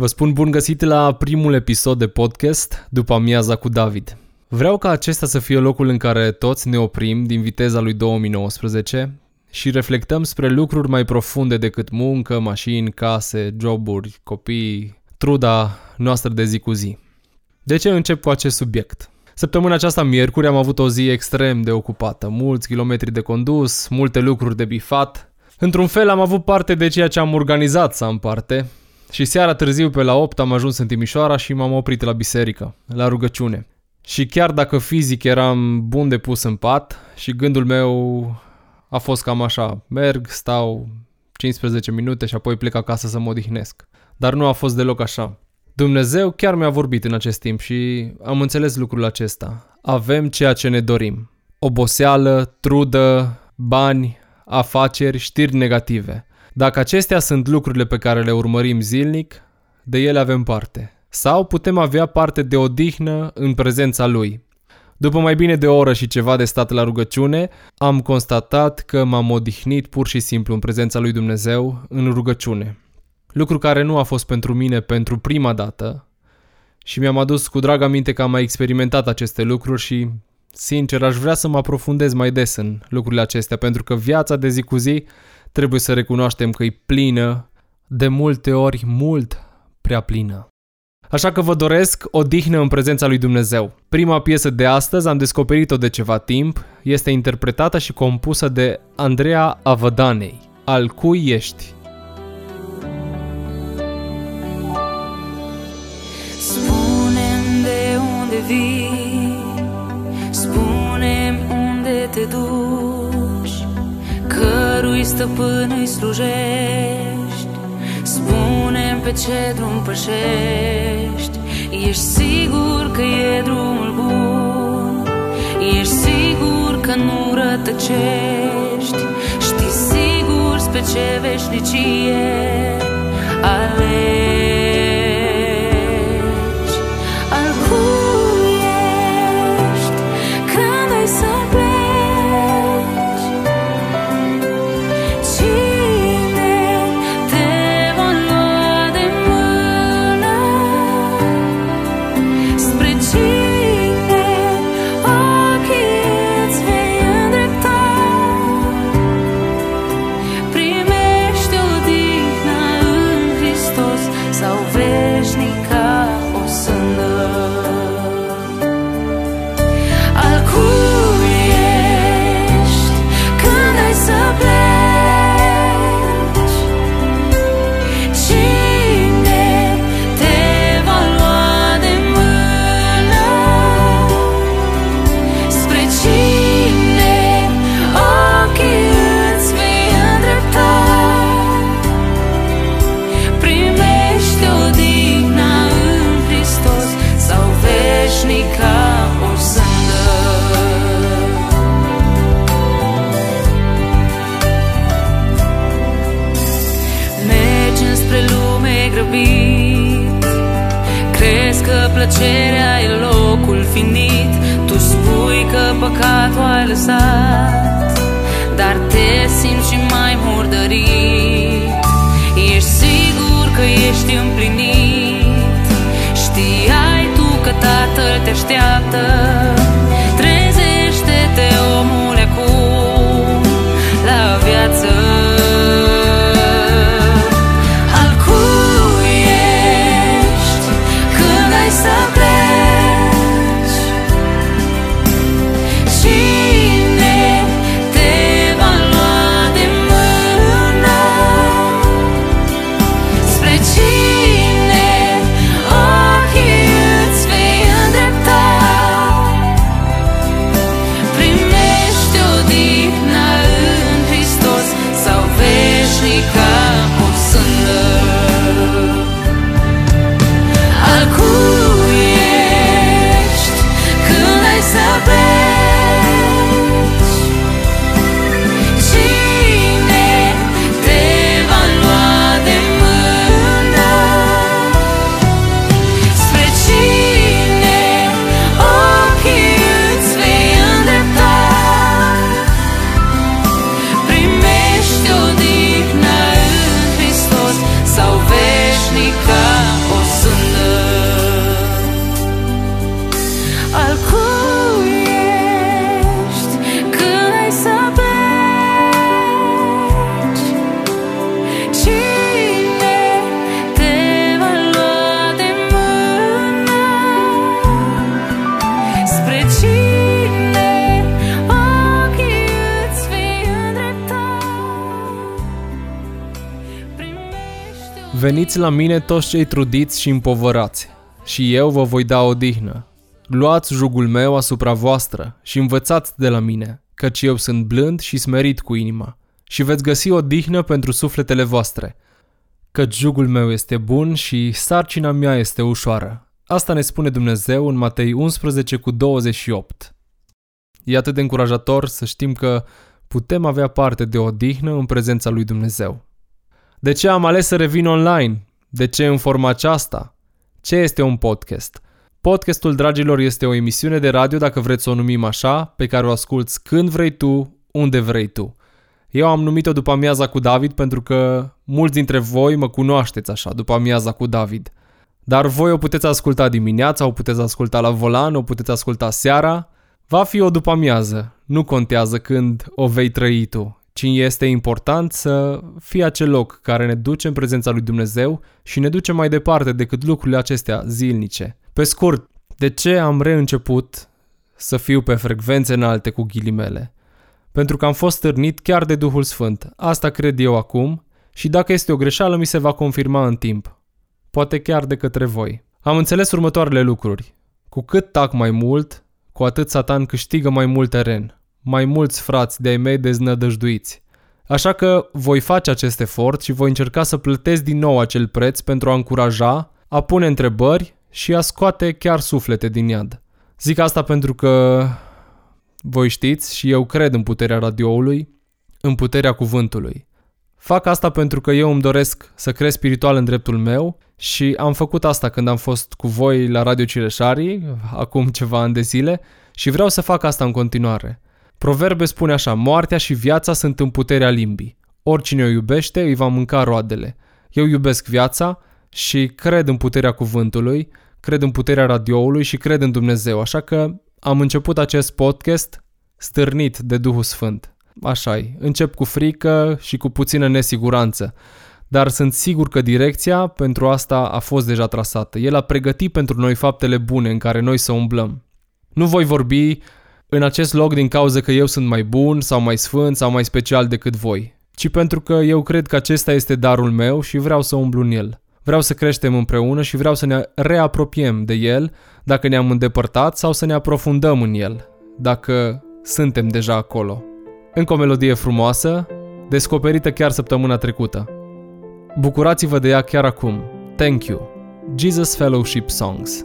Vă spun bun găsit la primul episod de podcast după amiaza cu David. Vreau ca acesta să fie locul în care toți ne oprim din viteza lui 2019 și reflectăm spre lucruri mai profunde decât muncă, mașini, case, joburi, copii, truda noastră de zi cu zi. De ce încep cu acest subiect? Săptămâna aceasta, miercuri, am avut o zi extrem de ocupată. Mulți kilometri de condus, multe lucruri de bifat. Într-un fel am avut parte de ceea ce am organizat să am parte. Și seara târziu pe la 8 am ajuns în Timișoara și m-am oprit la biserică, la rugăciune. Și chiar dacă fizic eram bun de pus în pat și gândul meu a fost cam așa, merg, stau 15 minute și apoi plec acasă să mă odihnesc. Dar nu a fost deloc așa. Dumnezeu chiar mi-a vorbit în acest timp și am înțeles lucrul acesta. Avem ceea ce ne dorim. Oboseală, trudă, bani, afaceri, știri negative. Dacă acestea sunt lucrurile pe care le urmărim zilnic, de ele avem parte. Sau putem avea parte de odihnă în prezența Lui. După mai bine de o oră și ceva de stat la rugăciune, am constatat că m-am odihnit pur și simplu în prezența lui Dumnezeu în rugăciune. Lucru care nu a fost pentru mine pentru prima dată și mi-am adus cu drag aminte că am mai experimentat aceste lucruri și, sincer, aș vrea să mă aprofundez mai des în lucrurile acestea, pentru că viața de zi cu zi trebuie să recunoaștem că e plină, de multe ori mult prea plină. Așa că vă doresc o dihnă în prezența lui Dumnezeu. Prima piesă de astăzi am descoperit-o de ceva timp, este interpretată și compusă de Andreea Avădanei. Al cui ești? spune de unde vii, spune unde te duci, cărui stăpân îi slujești, spune pe ce drum pășești, ești sigur că e drumul bun, ești sigur că nu rătăcești, știi sigur spre ce veșnicie alegi. Veniți la mine toți cei trudiți și împovărați, și eu vă voi da odihnă. Luați jugul meu asupra voastră și învățați de la mine, căci eu sunt blând și smerit cu inima, și veți găsi odihnă pentru sufletele voastre. Căci jugul meu este bun și sarcina mea este ușoară. Asta ne spune Dumnezeu în Matei 11 cu 28. E atât de încurajator să știm că putem avea parte de odihnă în prezența lui Dumnezeu. De ce am ales să revin online? De ce în forma aceasta? Ce este un podcast? Podcastul, dragilor, este o emisiune de radio, dacă vreți să o numim așa, pe care o asculți când vrei tu, unde vrei tu. Eu am numit-o după amiaza cu David pentru că mulți dintre voi mă cunoașteți așa, după amiaza cu David. Dar voi o puteți asculta dimineața, o puteți asculta la volan, o puteți asculta seara. Va fi o după amiază, nu contează când o vei trăi tu, ci este important să fie acel loc care ne duce în prezența lui Dumnezeu și ne duce mai departe decât lucrurile acestea zilnice. Pe scurt, de ce am reînceput să fiu pe frecvențe înalte cu ghilimele? Pentru că am fost stârnit chiar de Duhul Sfânt. Asta cred eu acum și dacă este o greșeală mi se va confirma în timp. Poate chiar de către voi. Am înțeles următoarele lucruri. Cu cât tac mai mult, cu atât Satan câștigă mai mult teren, mai mulți frați de-ai mei deznădăjduiți. Așa că voi face acest efort și voi încerca să plătesc din nou acel preț pentru a încuraja, a pune întrebări și a scoate chiar suflete din iad. Zic asta pentru că voi știți și eu cred în puterea radioului, în puterea cuvântului. Fac asta pentru că eu îmi doresc să cresc spiritual în dreptul meu și am făcut asta când am fost cu voi la Radio Cireșarii, acum ceva ani de zile, și vreau să fac asta în continuare. Proverbe spune așa, moartea și viața sunt în puterea limbii. Oricine o iubește îi va mânca roadele. Eu iubesc viața și cred în puterea cuvântului, cred în puterea radioului și cred în Dumnezeu, așa că am început acest podcast stârnit de Duhul Sfânt. așa -i. încep cu frică și cu puțină nesiguranță, dar sunt sigur că direcția pentru asta a fost deja trasată. El a pregătit pentru noi faptele bune în care noi să umblăm. Nu voi vorbi în acest loc din cauza că eu sunt mai bun sau mai sfânt sau mai special decât voi, ci pentru că eu cred că acesta este darul meu și vreau să umblu în el. Vreau să creștem împreună și vreau să ne reapropiem de el dacă ne-am îndepărtat sau să ne aprofundăm în el, dacă suntem deja acolo. Încă o melodie frumoasă, descoperită chiar săptămâna trecută. Bucurați-vă de ea chiar acum. Thank you. Jesus Fellowship Songs.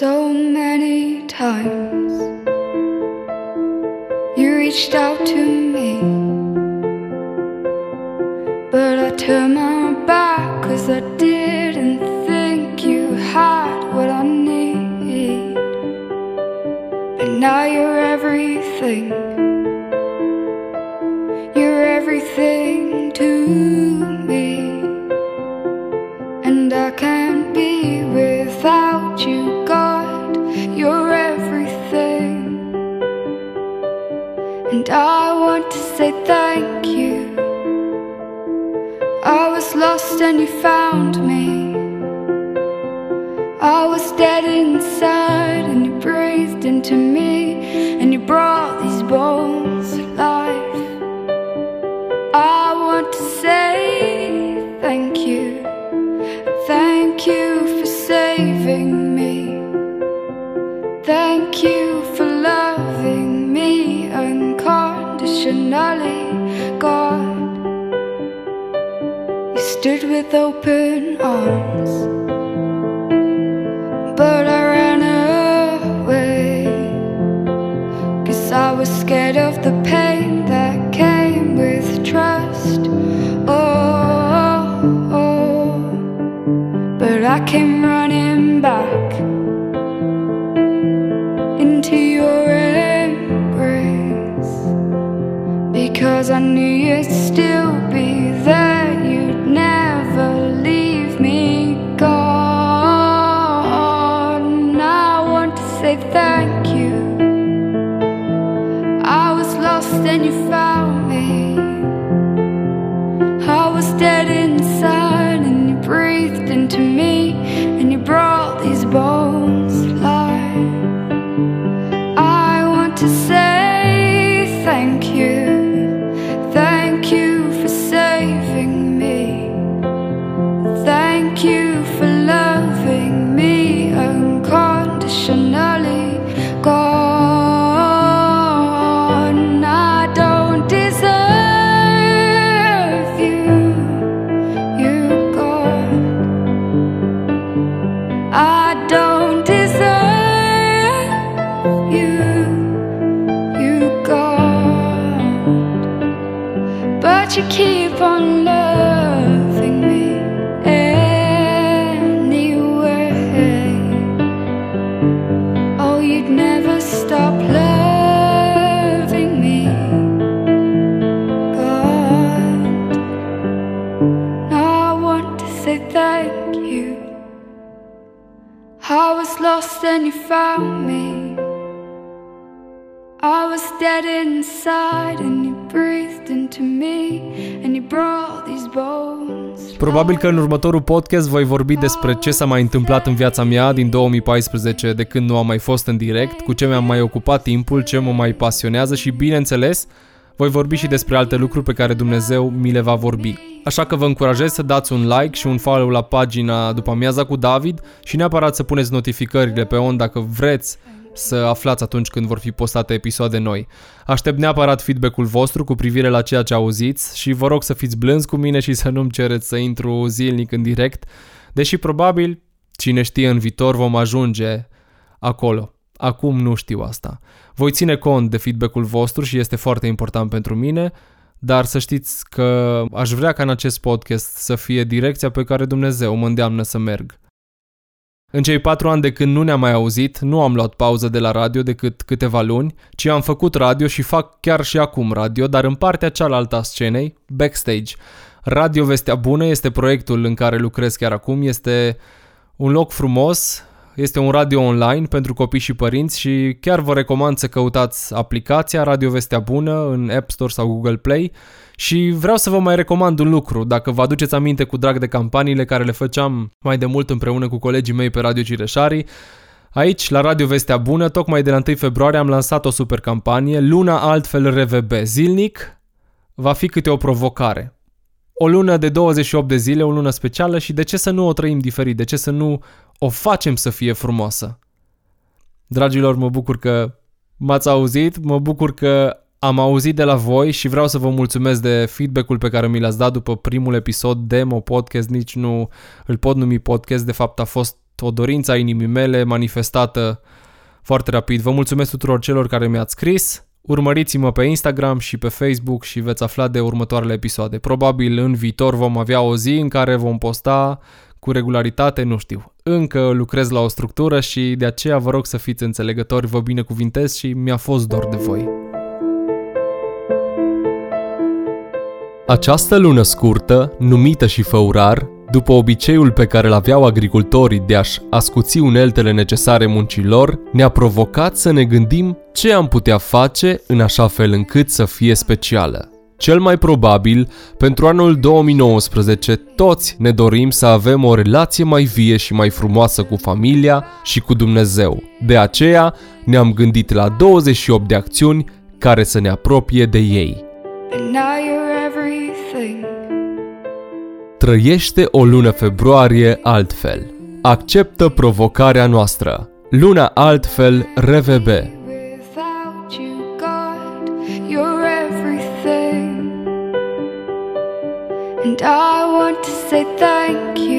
So many times. You reached out to me, but I turned my back cause I didn't think you had what I need. But now you're everything, you're everything to me, and I can't be without you, And I want to say thank you. I was lost and you found me. I was dead inside and you breathed into me with open arms, but I ran away. Cause I was scared of the pain that came with trust. Oh, oh, but I came running back into your embrace because I knew you'd you for loving me unconditionally. Gone, I don't deserve you. You're gone. I don't deserve you. You gone, but you keep on loving. Found me. I was dead inside and you breathed into me and you brought these bones. Probabil că în următorul podcast voi vorbi despre ce s-a mai întâmplat în viața mea din 2014 de când nu am mai fost în direct, cu ce mi-am mai ocupat timpul, ce mă mai pasionează și bineînțeles voi vorbi și despre alte lucruri pe care Dumnezeu mi le va vorbi. Așa că vă încurajez să dați un like și un follow la pagina după amiaza cu David și neapărat să puneți notificările pe on dacă vreți să aflați atunci când vor fi postate episoade noi. Aștept neapărat feedback-ul vostru cu privire la ceea ce auziți și vă rog să fiți blânzi cu mine și să nu-mi cereți să intru zilnic în direct, deși probabil, cine știe în viitor, vom ajunge acolo. Acum nu știu asta. Voi ține cont de feedback-ul vostru și este foarte important pentru mine, dar să știți că aș vrea ca în acest podcast să fie direcția pe care Dumnezeu mă îndeamnă să merg. În cei patru ani de când nu ne-am mai auzit, nu am luat pauză de la radio decât câteva luni, ci am făcut radio și fac chiar și acum radio, dar în partea cealaltă a scenei, backstage. Radio Vestea Bună este proiectul în care lucrez chiar acum, este un loc frumos, este un radio online pentru copii și părinți și chiar vă recomand să căutați aplicația Radio Vestea Bună în App Store sau Google Play și vreau să vă mai recomand un lucru, dacă vă aduceți aminte cu drag de campaniile care le făceam mai de mult împreună cu colegii mei pe Radio Cireșarii, Aici, la Radio Vestea Bună, tocmai de la 1 februarie am lansat o super campanie, Luna Altfel RVB. Zilnic va fi câte o provocare. O lună de 28 de zile, o lună specială și de ce să nu o trăim diferit? De ce să nu o facem să fie frumoasă? Dragilor, mă bucur că m-ați auzit, mă bucur că am auzit de la voi și vreau să vă mulțumesc de feedback-ul pe care mi l-ați dat după primul episod demo podcast, nici nu îl pot numi podcast, de fapt a fost o dorință a inimii mele manifestată foarte rapid. Vă mulțumesc tuturor celor care mi-ați scris, urmăriți-mă pe Instagram și pe Facebook și veți afla de următoarele episoade. Probabil în viitor vom avea o zi în care vom posta cu regularitate, nu știu. Încă lucrez la o structură și de aceea vă rog să fiți înțelegători, vă binecuvintez și mi-a fost dor de voi. Această lună scurtă, numită și făurar, după obiceiul pe care îl aveau agricultorii de a-și ascuți uneltele necesare muncilor, ne-a provocat să ne gândim ce am putea face în așa fel încât să fie specială. Cel mai probabil, pentru anul 2019, toți ne dorim să avem o relație mai vie și mai frumoasă cu familia și cu Dumnezeu. De aceea, ne-am gândit la 28 de acțiuni care să ne apropie de ei. But now you're everything. Trăiește o lună februarie altfel. Acceptă provocarea noastră. Luna altfel RVB. Without you, God, you're everything. And I want to say thank you.